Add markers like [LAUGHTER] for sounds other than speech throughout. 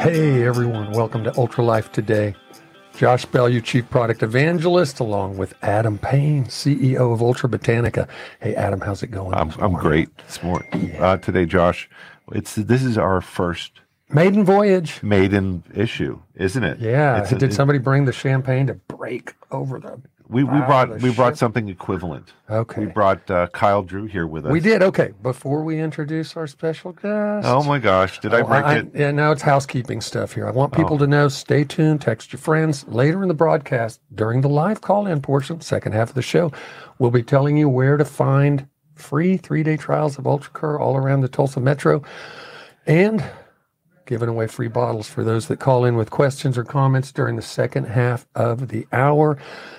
Hey everyone, welcome to Ultra Life Today. Josh Bellieu, Chief Product Evangelist, along with Adam Payne, CEO of Ultra Botanica. Hey Adam, how's it going? I'm, I'm great this morning. Uh, today, Josh, it's this is our first Maiden voyage. maiden issue, isn't it? Yeah. It's a- Did somebody bring the champagne to break over the? We, we Wow, brought we brought something equivalent. Okay. We brought uh, Kyle Drew here with us. We did. Okay. Before we introduce our special guest. Oh my gosh! Did I Oh, break it? Yeah, now it's housekeeping stuff here. I want people to know stay tuned, text your friends. Later in the broadcast, during the live call in portion, second half of the show, we'll be telling you where to find free three day trials of UltraCur all around the Tulsa Metro and giving away free bottles for those that call in with questions or comments during the second half of the hour.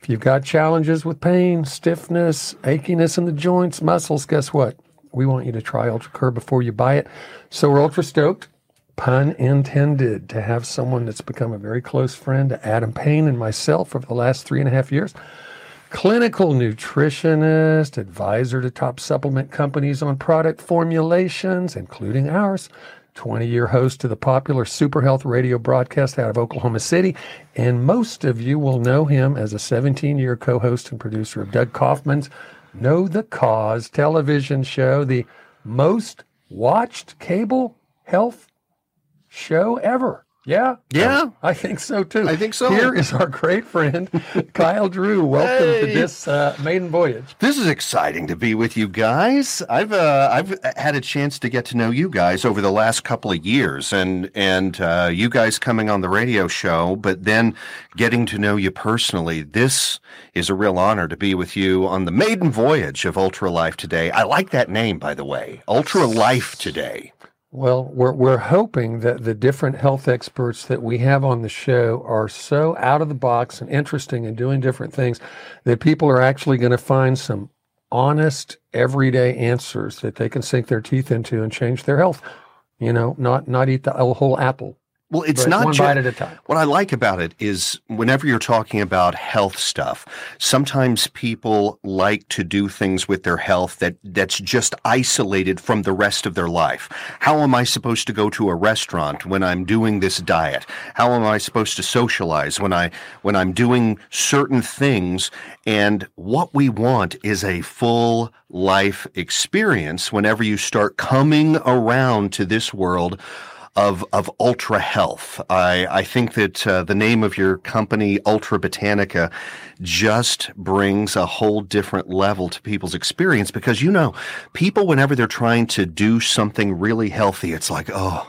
If you've got challenges with pain, stiffness, achiness in the joints, muscles, guess what? We want you to try UltraCur before you buy it. So we're ultra stoked, pun intended, to have someone that's become a very close friend to Adam Payne and myself over the last three and a half years clinical nutritionist, advisor to top supplement companies on product formulations, including ours. 20 year host to the popular Super Health radio broadcast out of Oklahoma City. And most of you will know him as a 17 year co host and producer of Doug Kaufman's Know the Cause television show, the most watched cable health show ever. Yeah? Yeah. I think so too. I think so. Here is our great friend, [LAUGHS] Kyle Drew. Welcome to this uh, maiden voyage. This is exciting to be with you guys. I've uh, I've had a chance to get to know you guys over the last couple of years, and and uh, you guys coming on the radio show, but then getting to know you personally. This is a real honor to be with you on the maiden voyage of Ultra Life today. I like that name, by the way, Ultra Life today. Well, we're, we're hoping that the different health experts that we have on the show are so out of the box and interesting and doing different things that people are actually going to find some honest, everyday answers that they can sink their teeth into and change their health. You know, not not eat the whole apple, Well, it's but not one ju- bite at a time. What I like about it is whenever you're talking about health stuff, sometimes people like to do things with their health that that's just isolated from the rest of their life. How am I supposed to go to a restaurant when I'm doing this diet? How am I supposed to socialize when I when I'm doing certain things? And what we want is a full life experience whenever you start coming around to this world of of ultra health. I I think that uh, the name of your company, Ultra Botanica, just brings a whole different level to people's experience because you know, people whenever they're trying to do something really healthy, it's like, oh.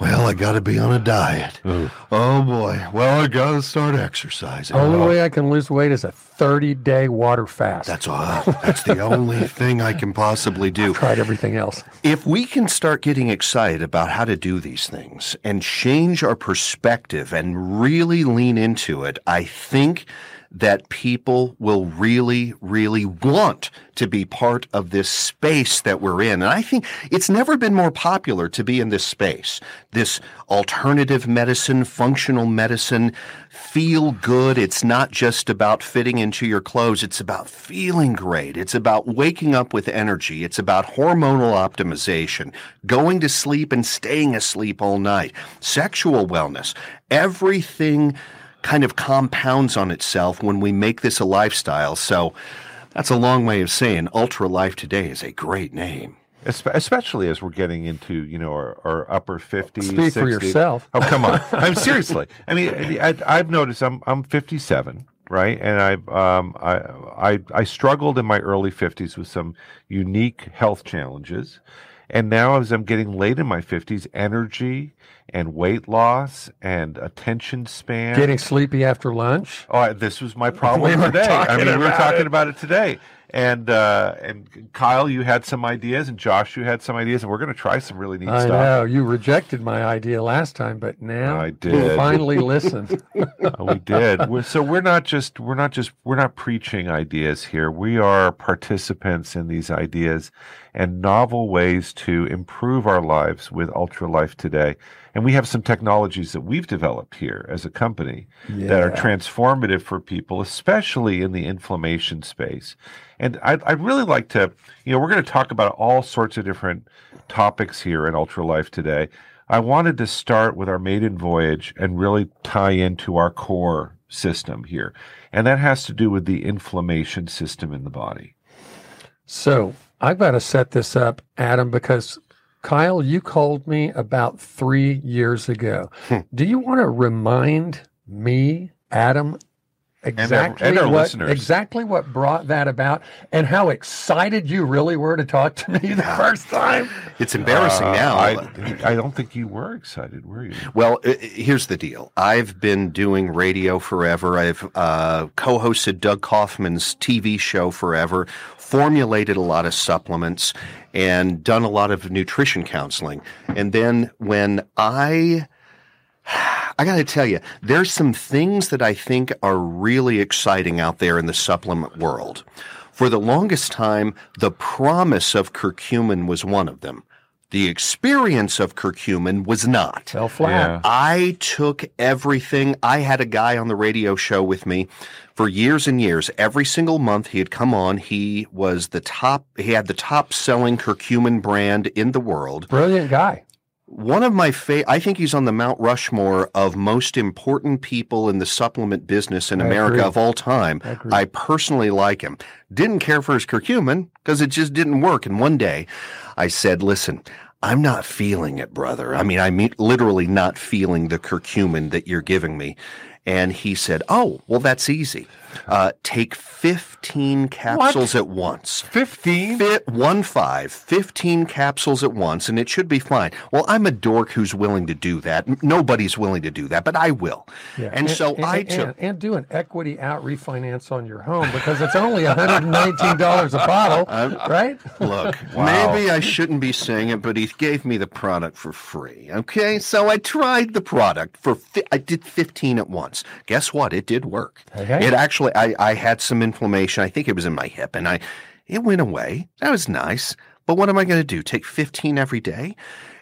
Well, I got to be on a diet. Oh boy. Well, I got to start exercising. The only Oh, way I can lose weight is a 30 day water fast. that's all. That's the only [LAUGHS] thing I can possibly do. I've tried everything else. If we can start getting excited about how to do these things and change our perspective and really lean into it, I think that people will really, really want to be part of this space that we're in. And I think it's never been more popular to be in this space. This alternative medicine, functional medicine, feel good. It's not just about fitting into your clothes. It's about feeling great. It's about waking up with energy. It's about hormonal optimization, going to sleep and staying asleep all night, sexual wellness, everything kind of compounds on itself when we make this a lifestyle. So that's a long way of saying Ultra Life Today is a great name. Especially as we're getting into you know our, our upper fifties. Speak for yourself. Oh come on! [LAUGHS] I'm seriously. I mean, I, I've noticed I'm I'm 57, right? And I've um I I I struggled in my early 50s with some unique health challenges, and now as I'm getting late in my 50s, energy and weight loss and attention span. Getting sleepy after lunch. Oh, I- this was my problem We today. I mean, we were talking it. about it today. And uh, and Kyle, you had some ideas, and Josh, you had some ideas, and we're going to try some really neat I stuff. know you rejected my idea last time, but now I did. finally [LAUGHS] listened. Oh, we did. [LAUGHS] We're, so we're not just we're not just we're not preaching ideas here. We are participants in these ideas and novel ways to improve our lives with Ultra Life today. And we have some technologies that we've developed here as a company that are transformative for people, especially in the inflammation space. And I'd, I'd really like to, you know, we're going to talk about all sorts of different topics here in Ultra Life today. I wanted to start with our maiden voyage and really tie into our core system here. And that has to do with the inflammation system in the body. So I've got to set this up, Adam, because Kyle, you called me about three years ago. Hmm. Do you want to remind me, Adam, exactly and our what listeners. exactly what brought that about, and how excited you really were to talk to me the first time? It's embarrassing Uh, now. I, I don't think you were excited, were you? Well, i- i- here's the deal. I've been doing radio forever. I've uh, co hosted Doug Kaufman's TV show forever, formulated a lot of supplements, and done a lot of nutrition counseling. And then when I. I got to tell you, there's some things that I think are really exciting out there in the supplement world. For the longest time, the promise of curcumin was one of them. The experience of curcumin was not. Fell flat. Yeah. I took everything. I had a guy on the radio show with me for years and years. Every single month he had come on. He was the top, he had the top selling curcumin brand in the world. Brilliant guy. One of my fa- I think he's on the Mount Rushmore of most important people in the supplement business in I America agree. of all time. I. I personally like him. Didn't care for his curcumin because it just didn't work. And one day I said, listen, I'm not feeling it, brother. I mean, I mean, literally not feeling the curcumin that you're giving me. And he said, oh, well, that's easy. Uh, take 15 capsules at once. 15? Fit one five, 15 capsules at once, and it should be fine. Well, I'm a dork who's willing to do that. Nobody's willing to do that, but I will. Yeah. And, so and, I and, took. and, and do an equity out refinance on your home because it's only $119 a bottle, [LAUGHS] right? Look, [LAUGHS] Wow. maybe I shouldn't be saying it, but he gave me the product for free. Okay, so I tried the product for. Fi- I did 15 at once. Guess what? It did work. Okay. It actually, I, I had some inflammation. I think it was in my hip, and I, it went away. That was nice. But what am I going to do? Take 15 every day?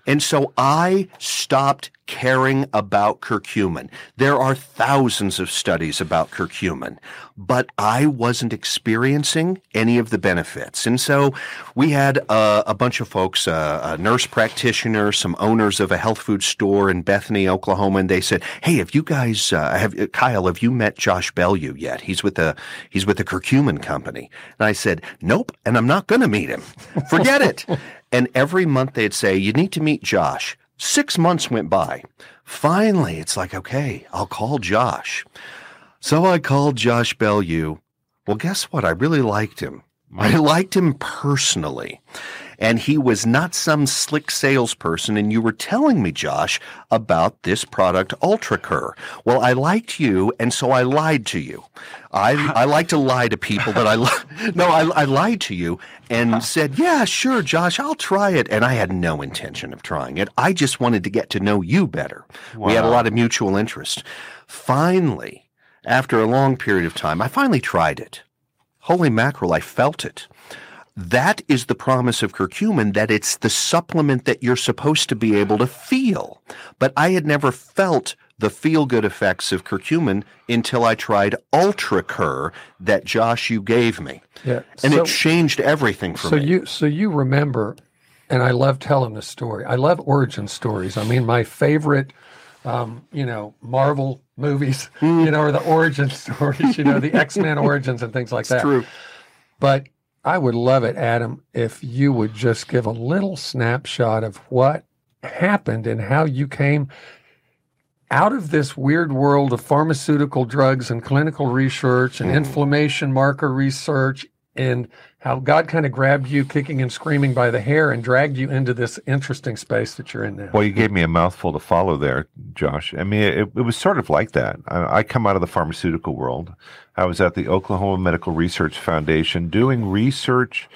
And so I stopped caring about curcumin. There are thousands of studies about curcumin, but I wasn't experiencing any of the benefits. And so we had uh, a bunch of folks, uh, a nurse practitioner, some owners of a health food store in Bethany, Oklahoma, and they said, "Hey, have you guys, uh, have Kyle, have you met Josh Bellieu yet? He's with the he's with the curcumin company." And I said, "Nope, and I'm not going to meet him. Forget it." [LAUGHS] And every month they'd say, You need to meet Josh. Six months went by. Finally, it's like, Okay, I'll call Josh. So I called Josh Bellieu. Well, guess what? I really liked him. I liked him personally. And he was not some slick salesperson. And you were telling me, Josh, about this product, UltraCur. Well, I liked you, and so I lied to you. I, I like to lie to people but I li- [LAUGHS] no, I, I lied to you and [LAUGHS] said, yeah, sure, Josh, I'll try it. And I had no intention of trying it. I just wanted to get to know you better. We had a lot of mutual interest. Finally, after a long period of time, I finally tried it. Holy mackerel, I felt it. That is the promise of curcumin, that it's the supplement that you're supposed to be able to feel. But I had never felt the feel good effects of curcumin until I tried UltraCur that Josh you gave me. Yeah. And so, it changed everything for so me. you so you remember, and I love telling this story. I love origin stories. I mean, my favorite, um, you know, Marvel movies, Hmm. you know, are the origin [LAUGHS] stories. You know, the X Men [LAUGHS] origins and things like that. True. But I would love it, Adam, if you would just give a little snapshot of what happened and how you came out of this weird world of pharmaceutical drugs and clinical research and mm-hmm. inflammation marker research and how God kind of grabbed you kicking and screaming by the hair and dragged you into this interesting space that you're in now. Well, you gave me a mouthful to follow there, Josh. I mean, it, it was sort of like that. I, I come out of the pharmaceutical world. I was at the Oklahoma Medical Research Foundation doing research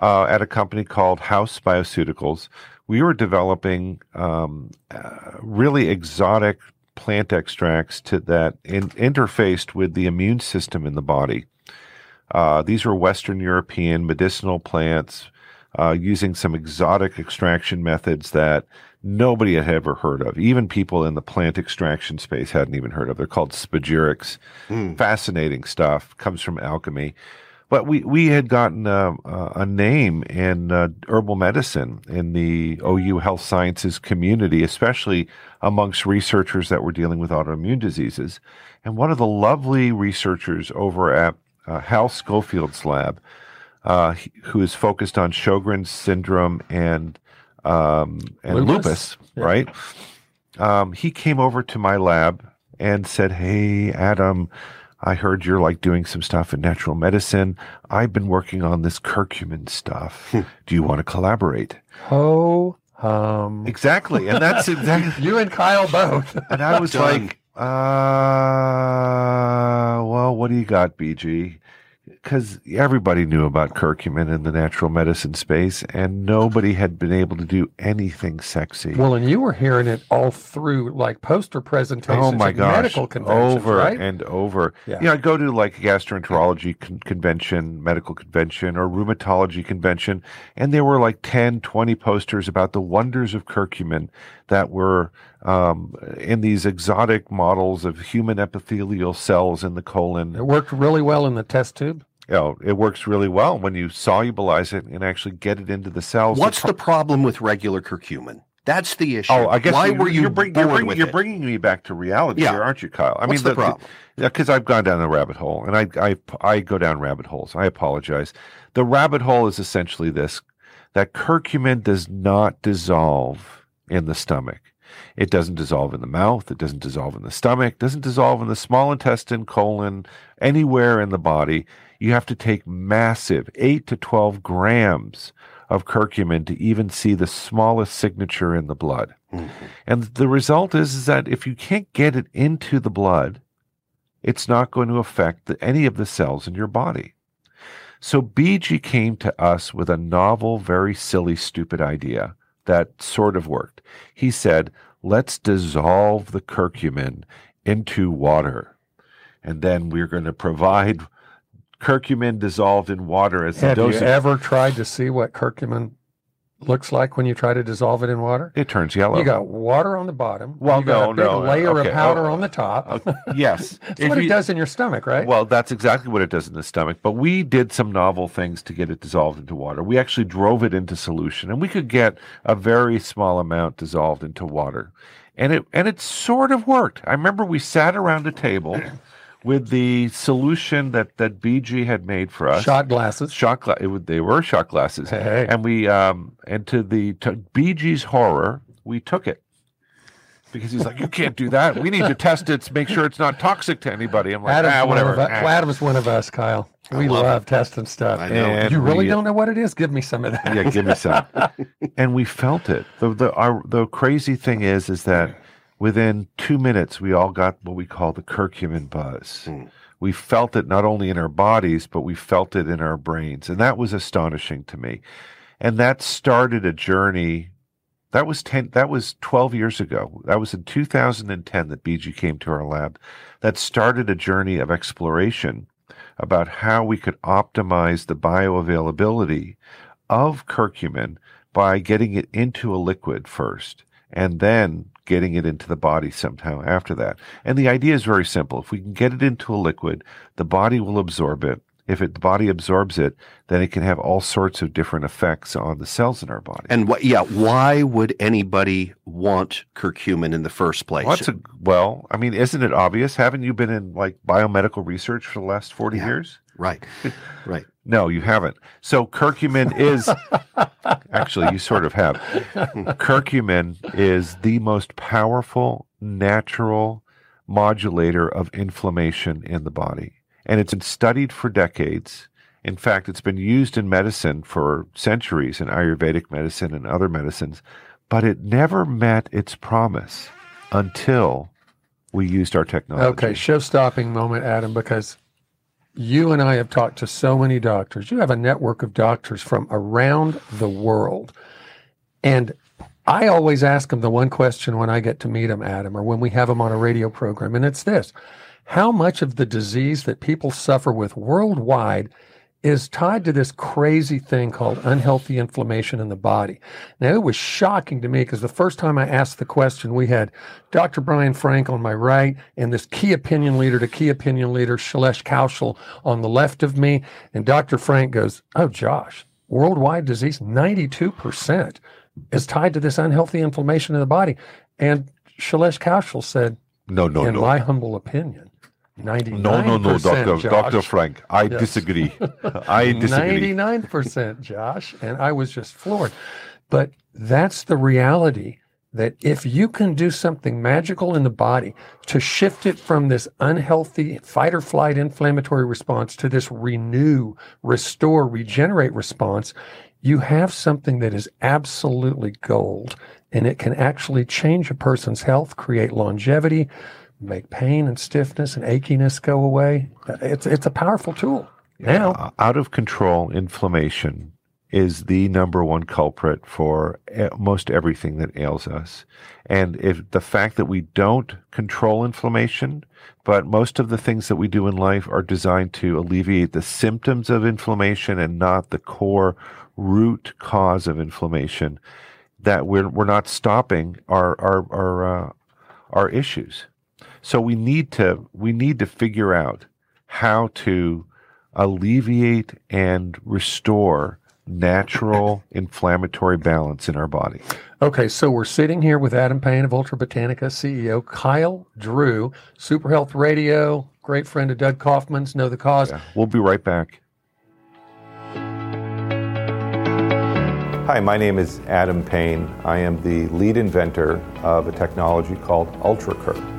uh, at a company called House Bioceuticals. We were developing um, uh, really exotic plant extracts to that in, interfaced with the immune system in the body. Uh, these were Western European medicinal plants uh, using some exotic extraction methods that nobody had ever heard of. Even people in the plant extraction space hadn't even heard of. They're called spagyrics. Fascinating stuff. Comes from alchemy. but we we had gotten a, a name in uh, herbal medicine in the OU health sciences community, especially amongst researchers that were dealing with autoimmune diseases. And one of the lovely researchers over at uh, Hal Scofield's lab, uh, who is focused on Sjogren's syndrome and um, and lupus, lupus yeah. right? Um, he came over to my lab and said, "Hey, Adam." I heard you're like doing some stuff in natural medicine. I've been working on this curcumin stuff. Hmm. Do you want to collaborate? Oh, um. Exactly. And that's exactly. [LAUGHS] you and Kyle both. and I was Done. like, uh, well, what do you got, BG? because everybody knew about curcumin in the natural medicine space, and nobody had been able to do anything sexy. Well, and you were hearing it all through like poster presentations, oh my gosh, medical conventions, over right? and over. Yeah. You know, I'd go to like a gastroenterology con- convention, medical convention, or rheumatology convention, and there were like 10, 20 posters about the wonders of curcumin that were um, in these exotic models of human epithelial cells in the colon. It worked really well in the test tube you know, it works really well when you solubilize it and actually get it into the cells. What's the problem with regular curcumin? That's the issue. Oh, I guess why you, were you you're, bring, you're, bringing, you're bringing, me back to reality yeah. here, aren't you, Kyle? I What's mean, the, the problem? Because I've gone down the rabbit hole, and I, I I go down rabbit holes. I apologize. The rabbit hole is essentially this: that curcumin does not dissolve in the stomach. It doesn't dissolve in the mouth. It doesn't dissolve in the stomach. Doesn't dissolve in the small intestine, colon, anywhere in the body you have to take massive 8 to 12 grams of curcumin to even see the smallest signature in the blood. Mm-hmm. And the result is, is that if you can't get it into the blood, it's not going to affect the, any of the cells in your body. So BG came to us with a novel, very silly, stupid idea that sort of worked. He said, let's dissolve the curcumin into water. And then we're going to provide curcumin dissolved in water as Have the dosage. you ever tried to see what curcumin looks like when you try to dissolve it in water? It turns yellow. You got water on the bottom. Well, you got no, a big no. layer okay. of powder oh, on the top. Uh, [LAUGHS] yes. that's what you, it does in your stomach, right? Well, that's exactly what it does in the stomach. But we did some novel things to get it dissolved into water. We actually drove it into solution, and we could get a very small amount dissolved into water. And it and it sort of worked. I remember we sat around a table [CLEARS THROAT] with the solution that that BG had made for us. Shot glasses. Shot gla- it, they were shot glasses. Hey. And we um and to the to BG's horror, we took it. Because he's like, you can't do that. We need to test it to make sure it's not toxic to anybody. I'm like, Adam's ah, whatever. One of, ah. Adam's one of us, Kyle. We love, love testing stuff. I know. And you really we, don't know what it is? Give me some of that. Yeah, give me some. [LAUGHS] and we felt it. The the our, the crazy thing is, is that within two minutes, we all got what we call the curcumin buzz. Mm. We felt it not only in our bodies, but we felt it in our brains. And that was astonishing to me. And that started a journey. That was 10, that was 12 years ago. That was in 2010 that BG came to our lab. That started a journey of exploration about how we could optimize the bioavailability of curcumin by getting it into a liquid first and then getting it into the body somehow after that. And the idea is very simple. If we can get it into a liquid, the body will absorb it. If it, the body absorbs it, then it can have all sorts of different effects on the cells in our body. And what, yeah, why would anybody want curcumin in the first place? Well, a, well, I mean, isn't it obvious? Haven't you been in like biomedical research for the last 40 yeah, years? Right, right. No, you haven't. So curcumin is [LAUGHS] actually you sort of have. curcumin is the most powerful natural modulator of inflammation in the body. And it's been studied for decades. In fact, it's been used in medicine for centuries in Ayurvedic medicine and other medicines, but it never met its promise until we used our technology. Okay, show stopping moment, Adam, because you and I have talked to so many doctors. You have a network of doctors from around the world. And I always ask them the one question when I get to meet them, Adam, or when we have them on a radio program, and it's this How much of the disease that people suffer with worldwide is tied to this crazy thing called unhealthy inflammation in the body. Now, it was shocking to me because the first time I asked the question, we had Dr. Brian Frank on my right and this key opinion leader to key opinion leader, Shailesh Kaushal, on the left of me. And Dr. Frank goes, Oh, Josh, worldwide disease, 92% is tied to this unhealthy inflammation in the body. And Shailesh Kaushal said, No, no, in no. my humble opinion, 99%. no, no, no, Doctor, Josh. Doctor Frank. I Yes. disagree. I [LAUGHS] disagree. 99%, Josh. And I was just floored. But that's the reality that if you can do something magical in the body to shift it from this unhealthy fight or flight inflammatory response to this renew, restore, regenerate response, you have something that is absolutely gold and it can actually change a person's health, create longevity, make pain and stiffness and achiness go away. It's, it's a powerful tool. Now, Uh, out of control inflammation is the number one culprit for most everything that ails us. And if the fact that we don't control inflammation, but most of the things that we do in life are designed to alleviate the symptoms of inflammation and not the core root cause of inflammation, that we're, we're not stopping our, our, our, uh, our issues. So we need to, we need to figure out how to alleviate and restore natural inflammatory balance in our body. Okay, so we're sitting here with Adam Payne of Ultra Botanica CEO, Kyle Drew, Super Health Radio, great friend of Doug Kaufman's, Know the Cause. Yeah. We'll be right back. Hi, my name is Adam Payne. I am the lead inventor of a technology called UltraCur.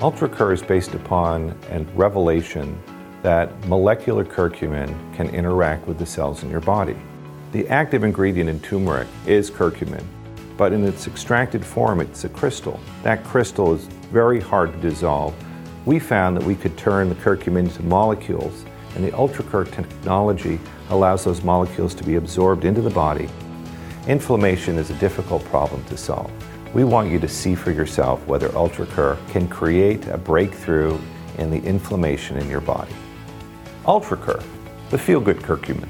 UltraCur is based upon a revelation that molecular curcumin can interact with the cells in your body. The active ingredient in turmeric is curcumin, but in its extracted form, it's a crystal. That crystal is very hard to dissolve. We found that we could turn the curcumin into molecules, and the UltraCur technology allows those molecules to be absorbed into the body. Inflammation is a difficult problem to solve. We want you to see for yourself whether UltraCur can create a breakthrough in the inflammation in your body. UltraCur, the feel good curcumin.